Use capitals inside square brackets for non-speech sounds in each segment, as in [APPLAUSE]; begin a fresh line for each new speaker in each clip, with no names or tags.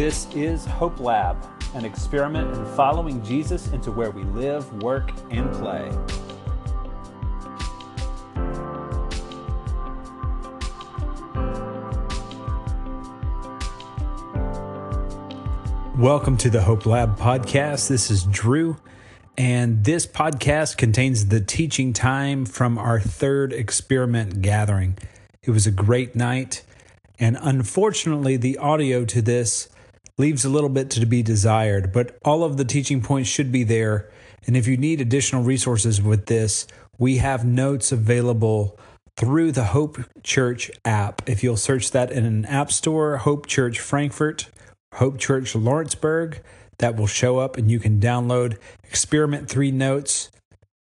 This is Hope Lab, an experiment in following Jesus into where we live, work, and play. Welcome to the Hope Lab podcast. This is Drew, and this podcast contains the teaching time from our third experiment gathering. It was a great night, and unfortunately, the audio to this leaves a little bit to be desired, but all of the teaching points should be there. And if you need additional resources with this, we have notes available through the Hope Church app. If you'll search that in an app store, Hope Church Frankfurt, Hope Church Lawrenceburg, that will show up and you can download Experiment 3 notes.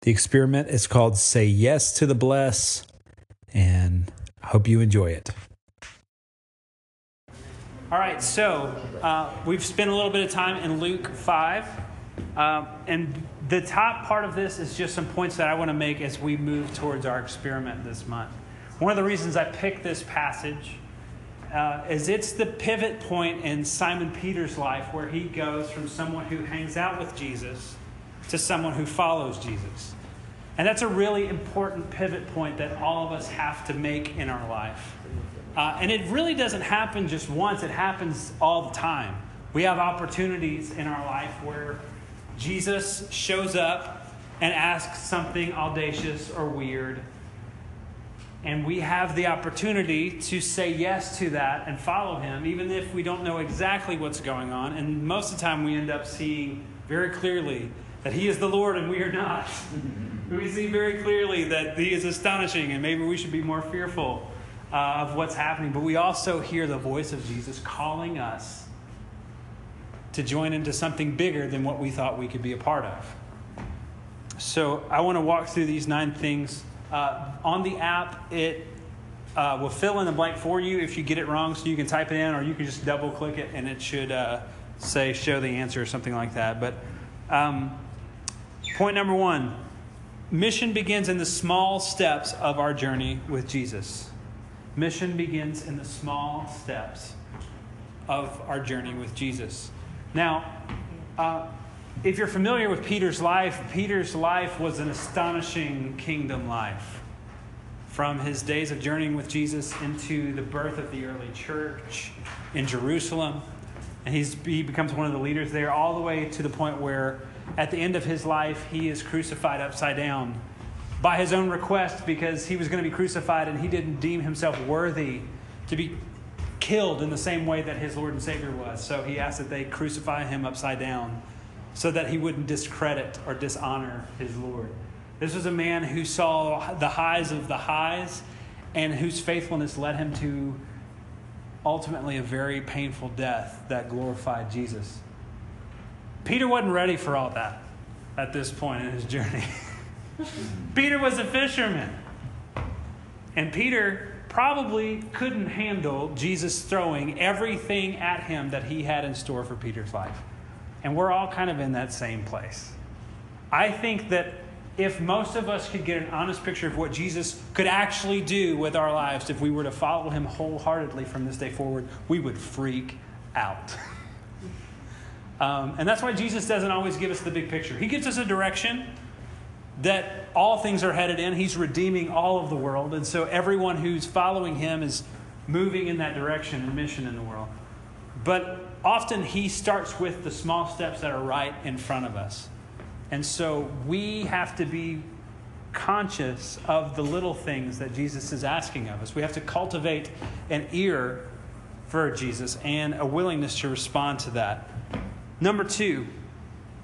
The experiment is called Say Yes to the Bless, and I hope you enjoy it. All right, so uh, we've spent a little bit of time in Luke 5. Um, and the top part of this is just some points that I want to make as we move towards our experiment this month. One of the reasons I picked this passage uh, is it's the pivot point in Simon Peter's life where he goes from someone who hangs out with Jesus to someone who follows Jesus. And that's a really important pivot point that all of us have to make in our life. Uh, and it really doesn't happen just once, it happens all the time. We have opportunities in our life where Jesus shows up and asks something audacious or weird. And we have the opportunity to say yes to that and follow him, even if we don't know exactly what's going on. And most of the time, we end up seeing very clearly that he is the Lord and we are not. [LAUGHS] we see very clearly that he is astonishing and maybe we should be more fearful uh, of what's happening, but we also hear the voice of Jesus calling us to join into something bigger than what we thought we could be a part of. So I want to walk through these nine things. Uh, on the app, it uh, will fill in the blank for you if you get it wrong, so you can type it in or you can just double click it and it should uh, say show the answer or something like that. But um, point number one mission begins in the small steps of our journey with Jesus. Mission begins in the small steps of our journey with Jesus. Now, uh, if you're familiar with Peter's life, Peter's life was an astonishing kingdom life. From his days of journeying with Jesus into the birth of the early church in Jerusalem, and he becomes one of the leaders there, all the way to the point where at the end of his life, he is crucified upside down by his own request because he was going to be crucified and he didn't deem himself worthy to be killed in the same way that his Lord and Savior was. So he asked that they crucify him upside down so that he wouldn't discredit or dishonor his Lord. This was a man who saw the highs of the highs and whose faithfulness led him to ultimately a very painful death that glorified Jesus. Peter wasn't ready for all that at this point in his journey. [LAUGHS] Peter was a fisherman. And Peter probably couldn't handle Jesus throwing everything at him that he had in store for Peter's life. And we're all kind of in that same place. I think that if most of us could get an honest picture of what Jesus could actually do with our lives if we were to follow him wholeheartedly from this day forward, we would freak out. [LAUGHS] um, and that's why Jesus doesn't always give us the big picture. He gives us a direction, that all things are headed in. He's redeeming all of the world. And so everyone who's following him is moving in that direction and mission in the world. But often he starts with the small steps that are right in front of us. And so we have to be conscious of the little things that Jesus is asking of us. We have to cultivate an ear for Jesus and a willingness to respond to that. Number two,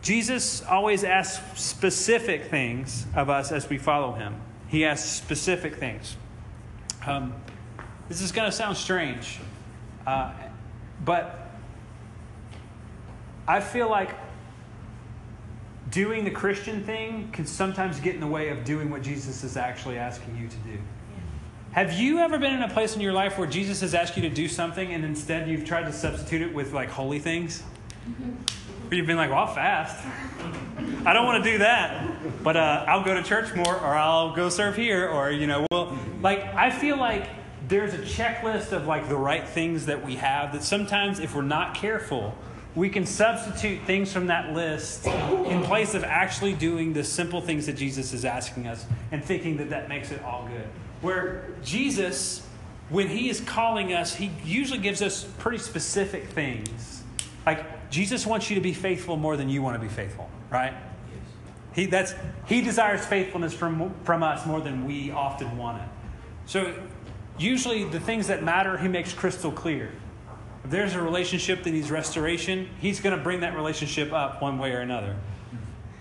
Jesus always asks specific things of us as we follow him. He asks specific things. Um, this is going to sound strange, uh, but I feel like doing the Christian thing can sometimes get in the way of doing what Jesus is actually asking you to do. Have you ever been in a place in your life where Jesus has asked you to do something and instead you've tried to substitute it with like holy things? You've been like, well, I'll fast. I don't want to do that, but uh, I'll go to church more, or I'll go serve here, or, you know, well, like, I feel like there's a checklist of like the right things that we have that sometimes if we're not careful, we can substitute things from that list in place of actually doing the simple things that Jesus is asking us and thinking that that makes it all good. Where Jesus, when he is calling us, he usually gives us pretty specific things. Like Jesus wants you to be faithful more than you want to be faithful, right? He, that's, he desires faithfulness from, from us more than we often want it. So, usually, the things that matter, he makes crystal clear. If there's a relationship that needs restoration, he's going to bring that relationship up one way or another.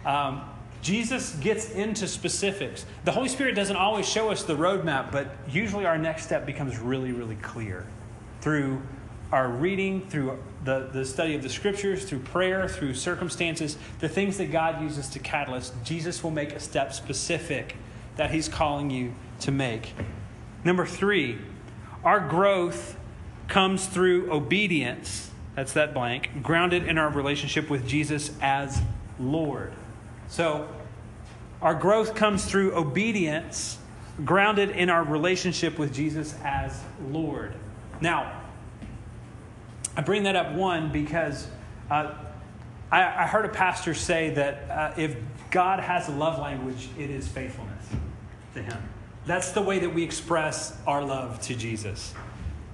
Um, Jesus gets into specifics. The Holy Spirit doesn't always show us the roadmap, but usually our next step becomes really, really clear through our reading, through the, the study of the scriptures, through prayer, through circumstances, the things that God uses to catalyst. Jesus will make a step specific that He's calling you to make. Number three, our growth comes through obedience. That's that blank, grounded in our relationship with Jesus as Lord. So, our growth comes through obedience, grounded in our relationship with Jesus as Lord. Now, I bring that up one because uh, I, I, heard a pastor say that uh, if God has a love language, it is faithfulness to Him. That's the way that we express our love to Jesus.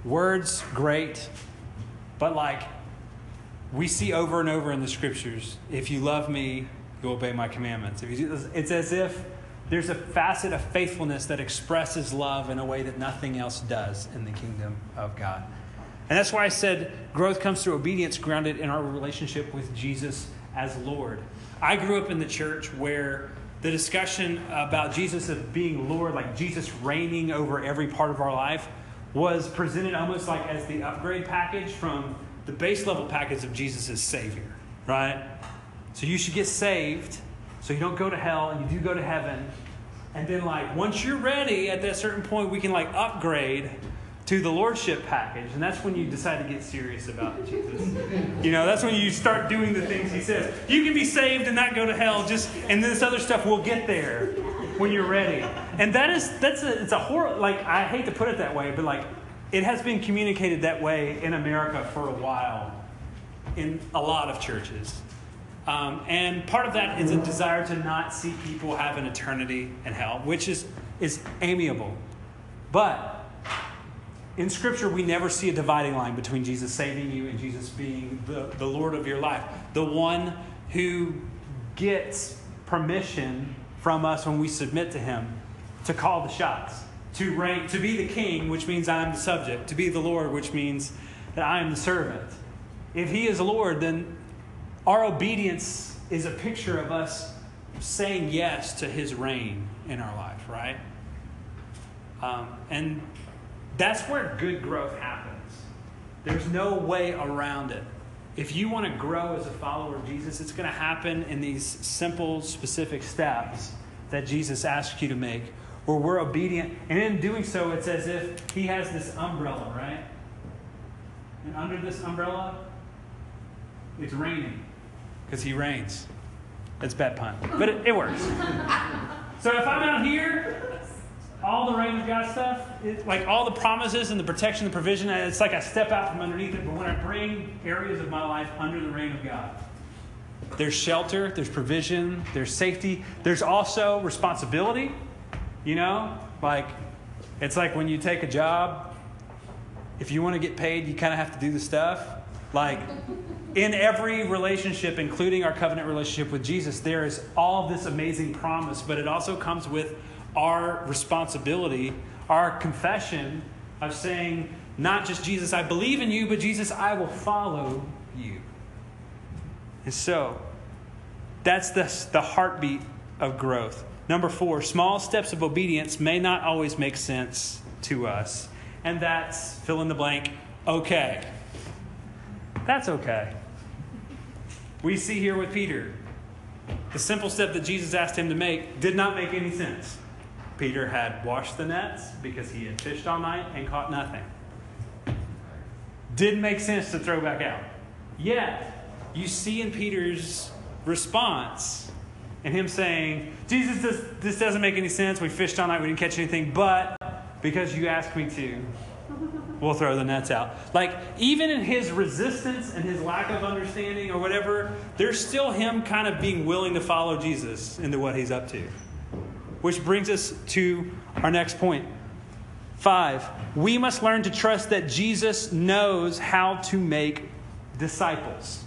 Words, great, but like we see over and over in the scriptures if you love me, you obey my commandments. It's as if there's a facet of faithfulness that expresses love in a way that nothing else does in the kingdom of God. And that's why I said growth comes through obedience grounded in our relationship with Jesus as Lord. I grew up in the church where the discussion about Jesus as being Lord, like Jesus reigning over every part of our life, was presented almost like as the upgrade package from the base level package of Jesus as Savior, right? So you should get saved so you don't go to hell and you do go to heaven. And then, like, once you're ready at that certain point, we can, like, upgrade to the lordship package, and that's when you decide to get serious about Jesus. You know, that's when you start doing the things he says. You can be saved and not go to hell, just and this other stuff will get there when you're ready. And that is that's a it's a horror like I hate to put it that way, but like it has been communicated that way in America for a while in a lot of churches. Um, and part of that is a desire to not see people have an eternity in hell, which is, is amiable. But in Scripture, we never see a dividing line between Jesus saving you and Jesus being the, the Lord of your life. The one who gets permission from us when we submit to Him to call the shots, to reign, to be the king, which means I am the subject, to be the Lord, which means that I am the servant. If He is Lord, then our obedience is a picture of us saying yes to His reign in our life, right? Um, and that's where good growth happens. There's no way around it. If you want to grow as a follower of Jesus, it's going to happen in these simple, specific steps that Jesus asks you to make, where we're obedient. And in doing so, it's as if He has this umbrella, right? And under this umbrella, it's raining because He reigns. It's bad pun, but it, it works. [LAUGHS] so if I'm out here all the reign of God stuff, it, like all the promises and the protection, the provision, it's like I step out from underneath it. But when I bring areas of my life under the reign of God, there's shelter, there's provision, there's safety, there's also responsibility. You know, like it's like when you take a job, if you want to get paid, you kind of have to do the stuff. Like in every relationship, including our covenant relationship with Jesus, there is all this amazing promise, but it also comes with our responsibility, our confession of saying, not just Jesus, I believe in you, but Jesus, I will follow you. And so, that's the, the heartbeat of growth. Number four, small steps of obedience may not always make sense to us. And that's fill in the blank, okay. That's okay. We see here with Peter, the simple step that Jesus asked him to make did not make any sense. Peter had washed the nets because he had fished all night and caught nothing. Didn't make sense to throw back out. Yet, you see in Peter's response and him saying, Jesus, this, this doesn't make any sense. We fished all night, we didn't catch anything, but because you asked me to, we'll throw the nets out. Like, even in his resistance and his lack of understanding or whatever, there's still him kind of being willing to follow Jesus into what he's up to. Which brings us to our next point. Five, we must learn to trust that Jesus knows how to make disciples.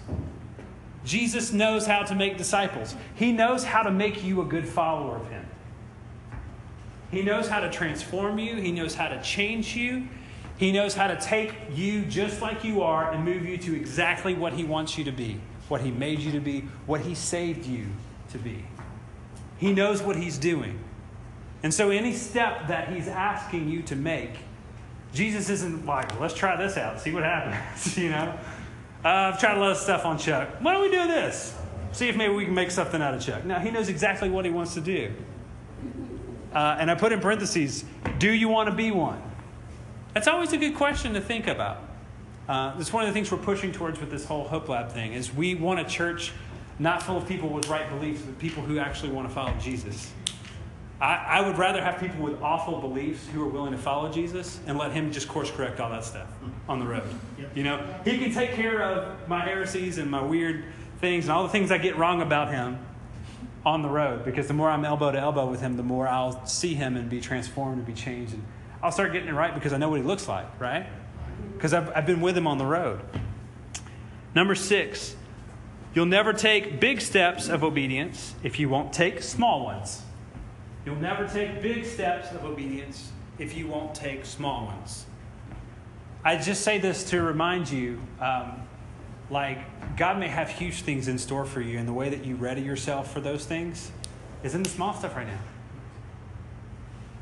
Jesus knows how to make disciples. He knows how to make you a good follower of Him. He knows how to transform you, He knows how to change you. He knows how to take you just like you are and move you to exactly what He wants you to be, what He made you to be, what He saved you to be. He knows what He's doing. And so, any step that He's asking you to make, Jesus isn't like, let's try this out, see what happens, [LAUGHS] you know? Uh, I've tried a lot of stuff on Chuck. Why don't we do this? See if maybe we can make something out of Chuck. Now, he knows exactly what he wants to do. Uh, and I put in parentheses, do you want to be one? That's always a good question to think about. Uh, that's one of the things we're pushing towards with this whole Hope Lab thing is we want a church not full of people with right beliefs, but people who actually want to follow Jesus. I, I would rather have people with awful beliefs who are willing to follow Jesus and let him just course correct all that stuff on the road. You know, he can take care of my heresies and my weird things and all the things I get wrong about him on the road because the more I'm elbow to elbow with him, the more I'll see him and be transformed and be changed. And I'll start getting it right because I know what he looks like, right? Because I've, I've been with him on the road. Number six, you'll never take big steps of obedience if you won't take small ones. You'll never take big steps of obedience if you won't take small ones. I just say this to remind you um, like, God may have huge things in store for you, and the way that you ready yourself for those things is in the small stuff right now.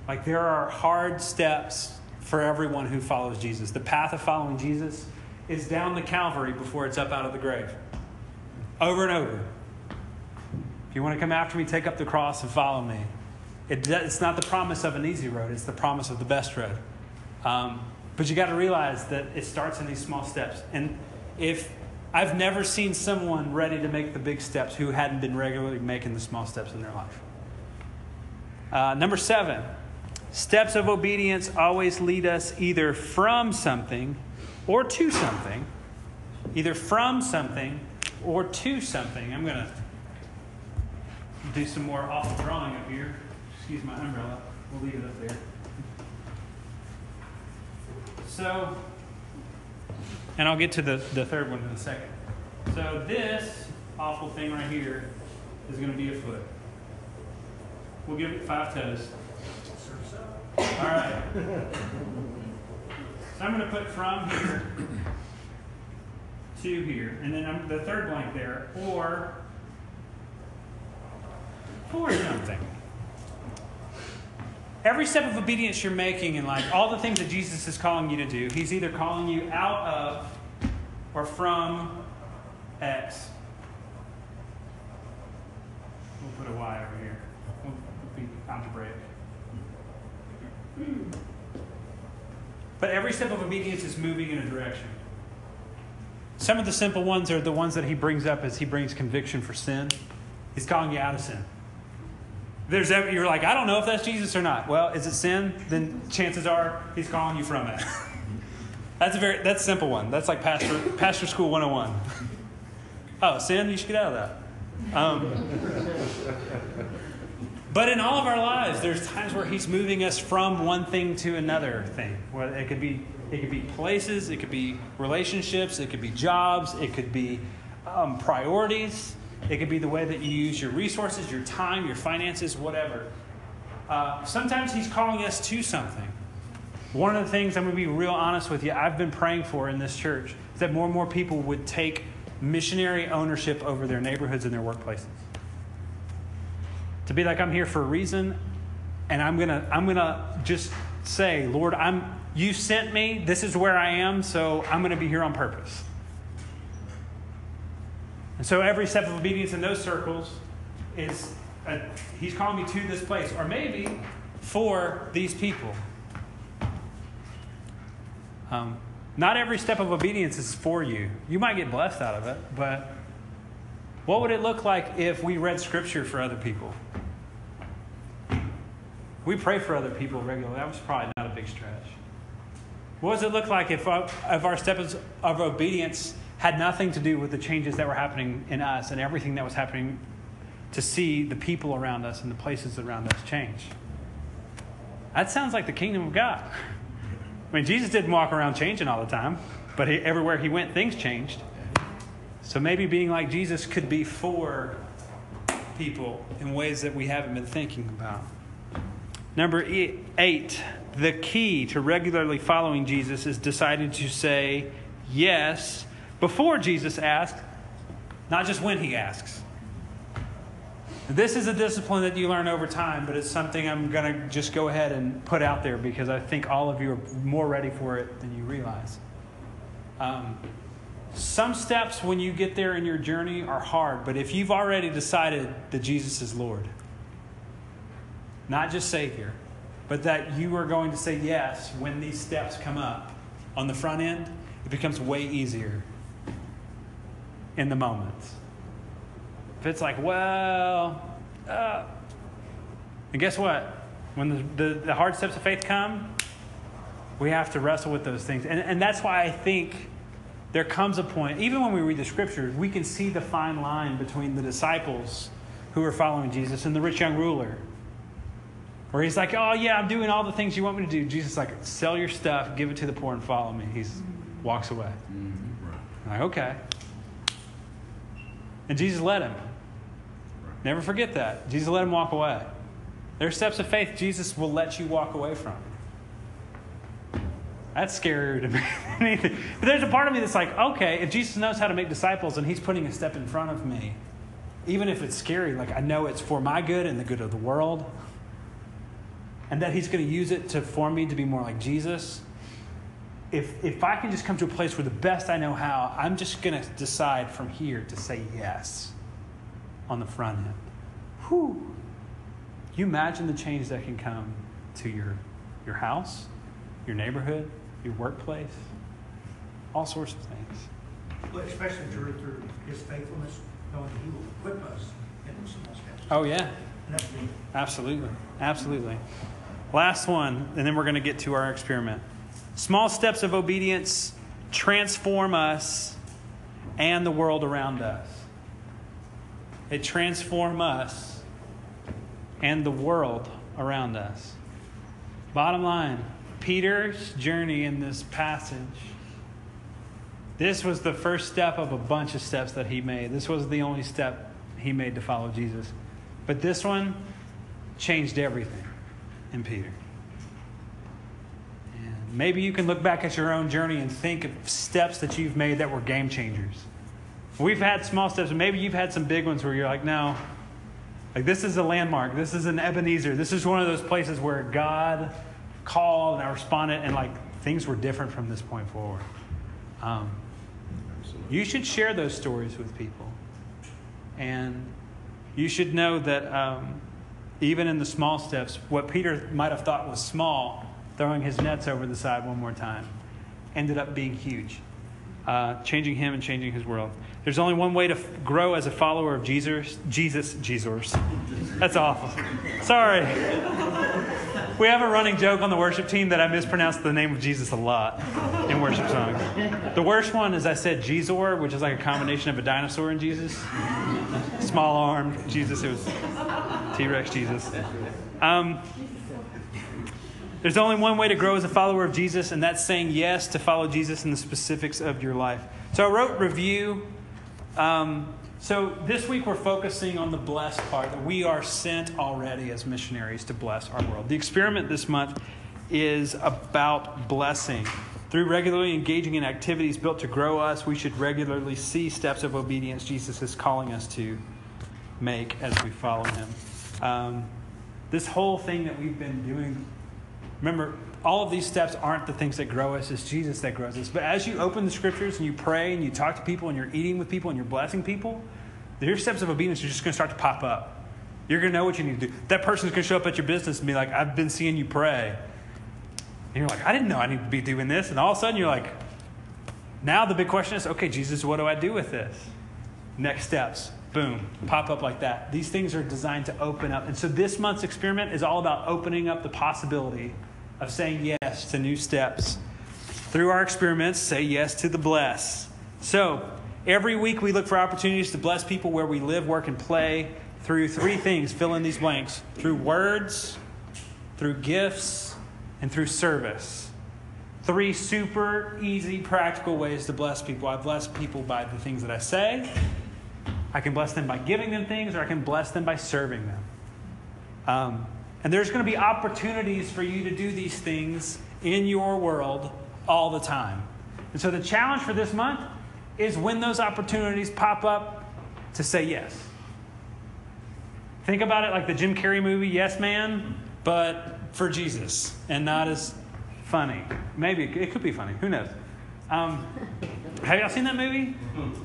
Like, there are hard steps for everyone who follows Jesus. The path of following Jesus is down the Calvary before it's up out of the grave. Over and over. If you want to come after me, take up the cross and follow me. It, it's not the promise of an easy road, it's the promise of the best road. Um, but you got to realize that it starts in these small steps. And if I've never seen someone ready to make the big steps who hadn't been regularly making the small steps in their life. Uh, number seven, steps of obedience always lead us either from something or to something. Either from something or to something. I'm going to do some more awful drawing up here. Excuse my umbrella. We'll leave it up there. So, and I'll get to the, the third one in a second. So, this awful thing right here is going to be a foot. We'll give it five toes. All right. So, I'm going to put from here to here, and then the third blank there, or for something every step of obedience you're making in life, all the things that Jesus is calling you to do, He's either calling you out of or from X. We'll put a Y over here. We'll be algebraic. But every step of obedience is moving in a direction. Some of the simple ones are the ones that he brings up as he brings conviction for sin. He's calling you out of sin there's ever, you're like, I don't know if that's Jesus or not. Well, is it sin? Then chances are he's calling you from it. [LAUGHS] that's a very that's a simple one. That's like pastor pastor school 101. [LAUGHS] oh, sin? You should get out of that. Um, [LAUGHS] but in all of our lives, there's times where he's moving us from one thing to another thing. Well, it could be it could be places, it could be relationships, it could be jobs, it could be um, priorities. It could be the way that you use your resources, your time, your finances, whatever. Uh, sometimes He's calling us to something. One of the things I'm going to be real honest with you, I've been praying for in this church is that more and more people would take missionary ownership over their neighborhoods and their workplaces. To be like, I'm here for a reason, and I'm gonna, I'm gonna just say, Lord, I'm, you sent me. This is where I am, so I'm gonna be here on purpose. And so every step of obedience in those circles is a, he's calling me to this place, or maybe for these people. Um, not every step of obedience is for you. You might get blessed out of it, but what would it look like if we read scripture for other people? We pray for other people regularly. That was probably not a big stretch. What does it look like if, uh, if our steps of obedience had nothing to do with the changes that were happening in us and everything that was happening to see the people around us and the places around us change? That sounds like the kingdom of God. I mean, Jesus didn't walk around changing all the time, but he, everywhere he went, things changed. So maybe being like Jesus could be for people in ways that we haven't been thinking about. Number eight, the key to regularly following Jesus is deciding to say yes before Jesus asks, not just when he asks. This is a discipline that you learn over time, but it's something I'm going to just go ahead and put out there because I think all of you are more ready for it than you realize. Um, some steps when you get there in your journey are hard, but if you've already decided that Jesus is Lord, not just Savior, but that you are going to say yes when these steps come up on the front end, it becomes way easier in the moment. If it's like, well, uh, and guess what? When the, the, the, hard steps of faith come, we have to wrestle with those things. And, and that's why I think there comes a point, even when we read the scriptures, we can see the fine line between the disciples who are following Jesus and the rich young ruler. Where he's like, oh, yeah, I'm doing all the things you want me to do. Jesus like, sell your stuff, give it to the poor, and follow me. He walks away. Mm-hmm. Like, okay. And Jesus let him. Never forget that. Jesus let him walk away. There are steps of faith Jesus will let you walk away from. That's scarier to me [LAUGHS] than anything. But there's a part of me that's like, okay, if Jesus knows how to make disciples and he's putting a step in front of me, even if it's scary, like I know it's for my good and the good of the world, and that he's going to use it to form me to be more like Jesus. If, if I can just come to a place where the best I know how, I'm just going to decide from here to say yes on the front end. Whew. You imagine the change that can come to your, your house, your neighborhood, your workplace, all sorts of things.
Well, especially through, through his faithfulness, knowing he will equip us in those small steps.
Oh, yeah. Absolutely. Absolutely. Last one, and then we're going to get to our experiment. Small steps of obedience transform us and the world around us. It transform us and the world around us. Bottom line, Peter's journey in this passage. This was the first step of a bunch of steps that he made. This was the only step he made to follow Jesus. But this one changed everything in Peter. And maybe you can look back at your own journey and think of steps that you've made that were game changers. We've had small steps, and maybe you've had some big ones where you're like, no, like this is a landmark. This is an Ebenezer. This is one of those places where God called and I responded, and like things were different from this point forward. Um, you should share those stories with people. And you should know that um, even in the small steps, what Peter might have thought was small, throwing his nets over the side one more time, ended up being huge, uh, changing him and changing his world. There's only one way to f- grow as a follower of Jesus. Jesus, Jesus. That's awful. Sorry. We have a running joke on the worship team that I mispronounce the name of Jesus a lot in worship songs. The worst one is I said Jesus, which is like a combination of a dinosaur and Jesus. Small armed Jesus. It was T Rex Jesus. Um, there's only one way to grow as a follower of Jesus, and that's saying yes to follow Jesus in the specifics of your life. So I wrote review um, so this week we're focusing on the blessed part that we are sent already as missionaries to bless our world. The experiment this month is about blessing. Through regularly engaging in activities built to grow us, we should regularly see steps of obedience Jesus is calling us to make as we follow him. Um, this whole thing that we've been doing, remember, all of these steps aren't the things that grow us, it's Jesus that grows us. But as you open the scriptures and you pray and you talk to people and you're eating with people and you're blessing people, your steps of obedience are just going to start to pop up. You're going to know what you need to do. That person's going to show up at your business and be like, I've been seeing you pray. And you're like, I didn't know I need to be doing this. And all of a sudden you're like, now the big question is, okay, Jesus, what do I do with this? Next steps. Boom, pop up like that. These things are designed to open up. And so this month's experiment is all about opening up the possibility of saying yes to new steps through our experiments, say yes to the bless. So, every week we look for opportunities to bless people where we live, work, and play through three things fill in these blanks through words, through gifts, and through service. Three super easy, practical ways to bless people. I bless people by the things that I say, I can bless them by giving them things, or I can bless them by serving them. Um, and there's going to be opportunities for you to do these things in your world all the time. And so the challenge for this month is when those opportunities pop up to say yes. Think about it like the Jim Carrey movie, Yes Man, but for Jesus and not as funny. Maybe it could be funny. Who knows? Um, have y'all seen that movie?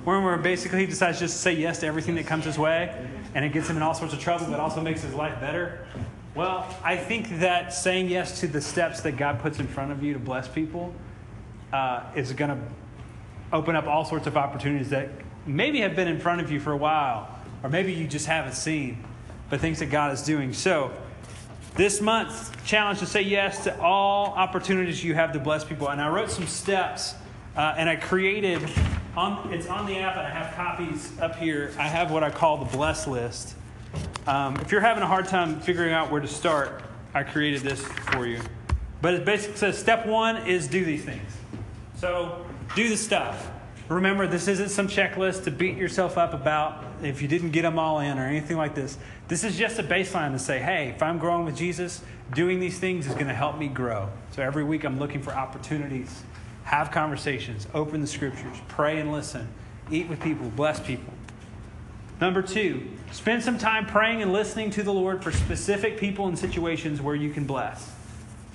Where, basically he decides just to say yes to everything that comes his way and it gets him in all sorts of trouble, but also makes his life better? Well, I think that saying yes to the steps that God puts in front of you to bless people uh, is going to open up all sorts of opportunities that maybe have been in front of you for a while, or maybe you just haven't seen, but things that God is doing. So, this month's challenge to say yes to all opportunities you have to bless people. And I wrote some steps, uh, and I created on it's on the app, and I have copies up here. I have what I call the bless list. Um, if you're having a hard time figuring out where to start, I created this for you. But it basically says step one is do these things. So do the stuff. Remember, this isn't some checklist to beat yourself up about if you didn't get them all in or anything like this. This is just a baseline to say, hey, if I'm growing with Jesus, doing these things is going to help me grow. So every week I'm looking for opportunities, have conversations, open the scriptures, pray and listen, eat with people, bless people. Number two, spend some time praying and listening to the Lord for specific people and situations where you can bless.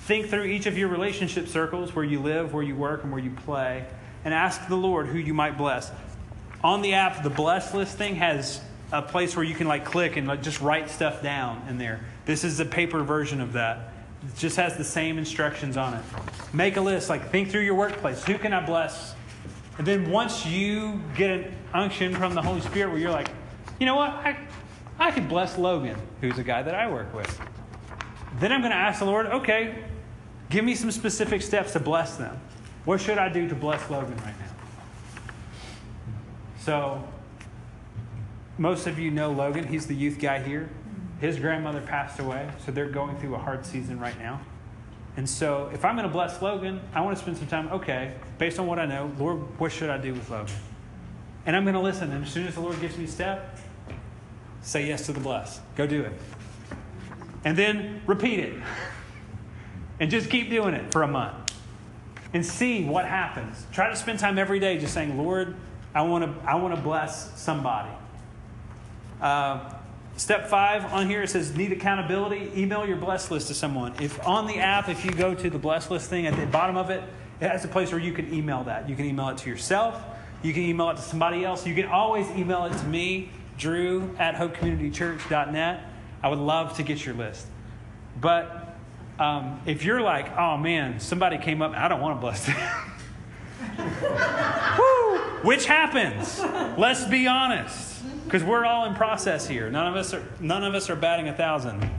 Think through each of your relationship circles where you live, where you work, and where you play, and ask the Lord who you might bless. On the app, the bless list thing has a place where you can like click and like just write stuff down in there. This is the paper version of that. It just has the same instructions on it. Make a list, like think through your workplace. Who can I bless? And then once you get an unction from the Holy Spirit where you're like, you know what? I, I could bless Logan, who's a guy that I work with. Then I'm going to ask the Lord, okay, give me some specific steps to bless them. What should I do to bless Logan right now? So, most of you know Logan. He's the youth guy here. His grandmother passed away, so they're going through a hard season right now. And so, if I'm going to bless Logan, I want to spend some time, okay, based on what I know, Lord, what should I do with Logan? And I'm going to listen. And as soon as the Lord gives me a step, say yes to the bless. Go do it. And then repeat it. [LAUGHS] And just keep doing it for a month. And see what happens. Try to spend time every day just saying, Lord, I want to, I want to bless somebody. Uh, step five on here it says need accountability. Email your blessed list to someone. If on the app, if you go to the blessed list thing at the bottom of it, it has a place where you can email that. You can email it to yourself. You can email it to somebody else. You can always email it to me, Drew at hopecommunitychurch.net. I would love to get your list. But um, if you're like, oh man, somebody came up, I don't want to bless them. [LAUGHS] Woo! Which happens. Let's be honest, because we're all in process here. None of us are. None of us are batting a thousand.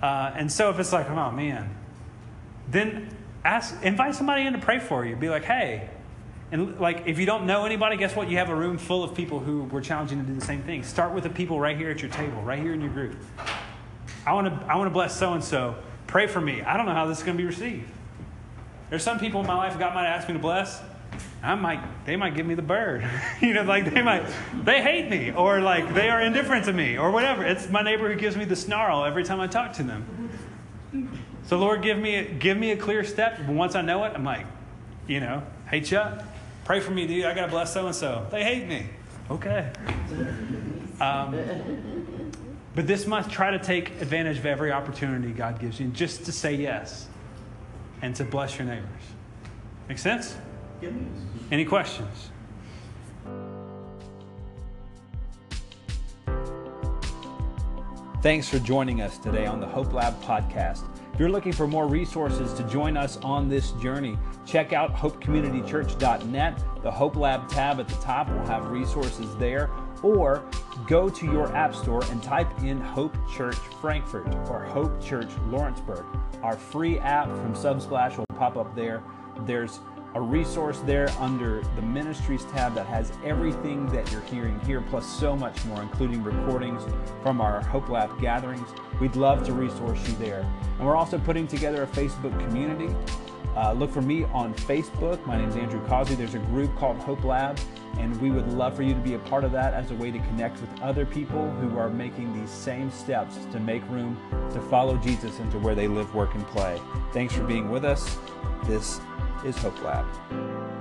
Uh, and so if it's like, oh man, then ask, invite somebody in to pray for you. Be like, hey, and like, if you don't know anybody, guess what? You have a room full of people who were challenging to do the same thing. Start with the people right here at your table, right here in your group. I want to, I want to bless so and so. Pray for me. I don't know how this is going to be received. There's some people in my life God might ask me to bless. I might, they might give me the bird. [LAUGHS] you know, like they might, they hate me, or like they are indifferent to me, or whatever. It's my neighbor who gives me the snarl every time I talk to them. So Lord, give me, give me a clear step. Once I know it, I'm like, you know, hey Chuck, Pray for me, dude. I got to bless so and so. They hate me. Okay. Um, but this month, try to take advantage of every opportunity God gives you just to say yes and to bless your neighbors. Make sense? Any questions?
Thanks for joining us today on the Hope Lab podcast. If you're looking for more resources to join us on this journey, check out hopecommunitychurch.net. The Hope Lab tab at the top will have resources there. Or go to your app store and type in Hope Church Frankfurt or Hope Church Lawrenceburg. Our free app from Subsplash will pop up there. There's
a resource there under the ministries tab that has everything that you're hearing here, plus so much more, including recordings from our Hope Lab gatherings. We'd love to resource you there. And we're also putting together a Facebook community. Uh, look for me on Facebook. My name is Andrew Causey. There's a group called Hope Lab, and we would love for you to be a part of that as a way to connect with other people who are making these same steps to make room to follow Jesus into where they live, work, and play. Thanks for being with us. This is Hope Lab.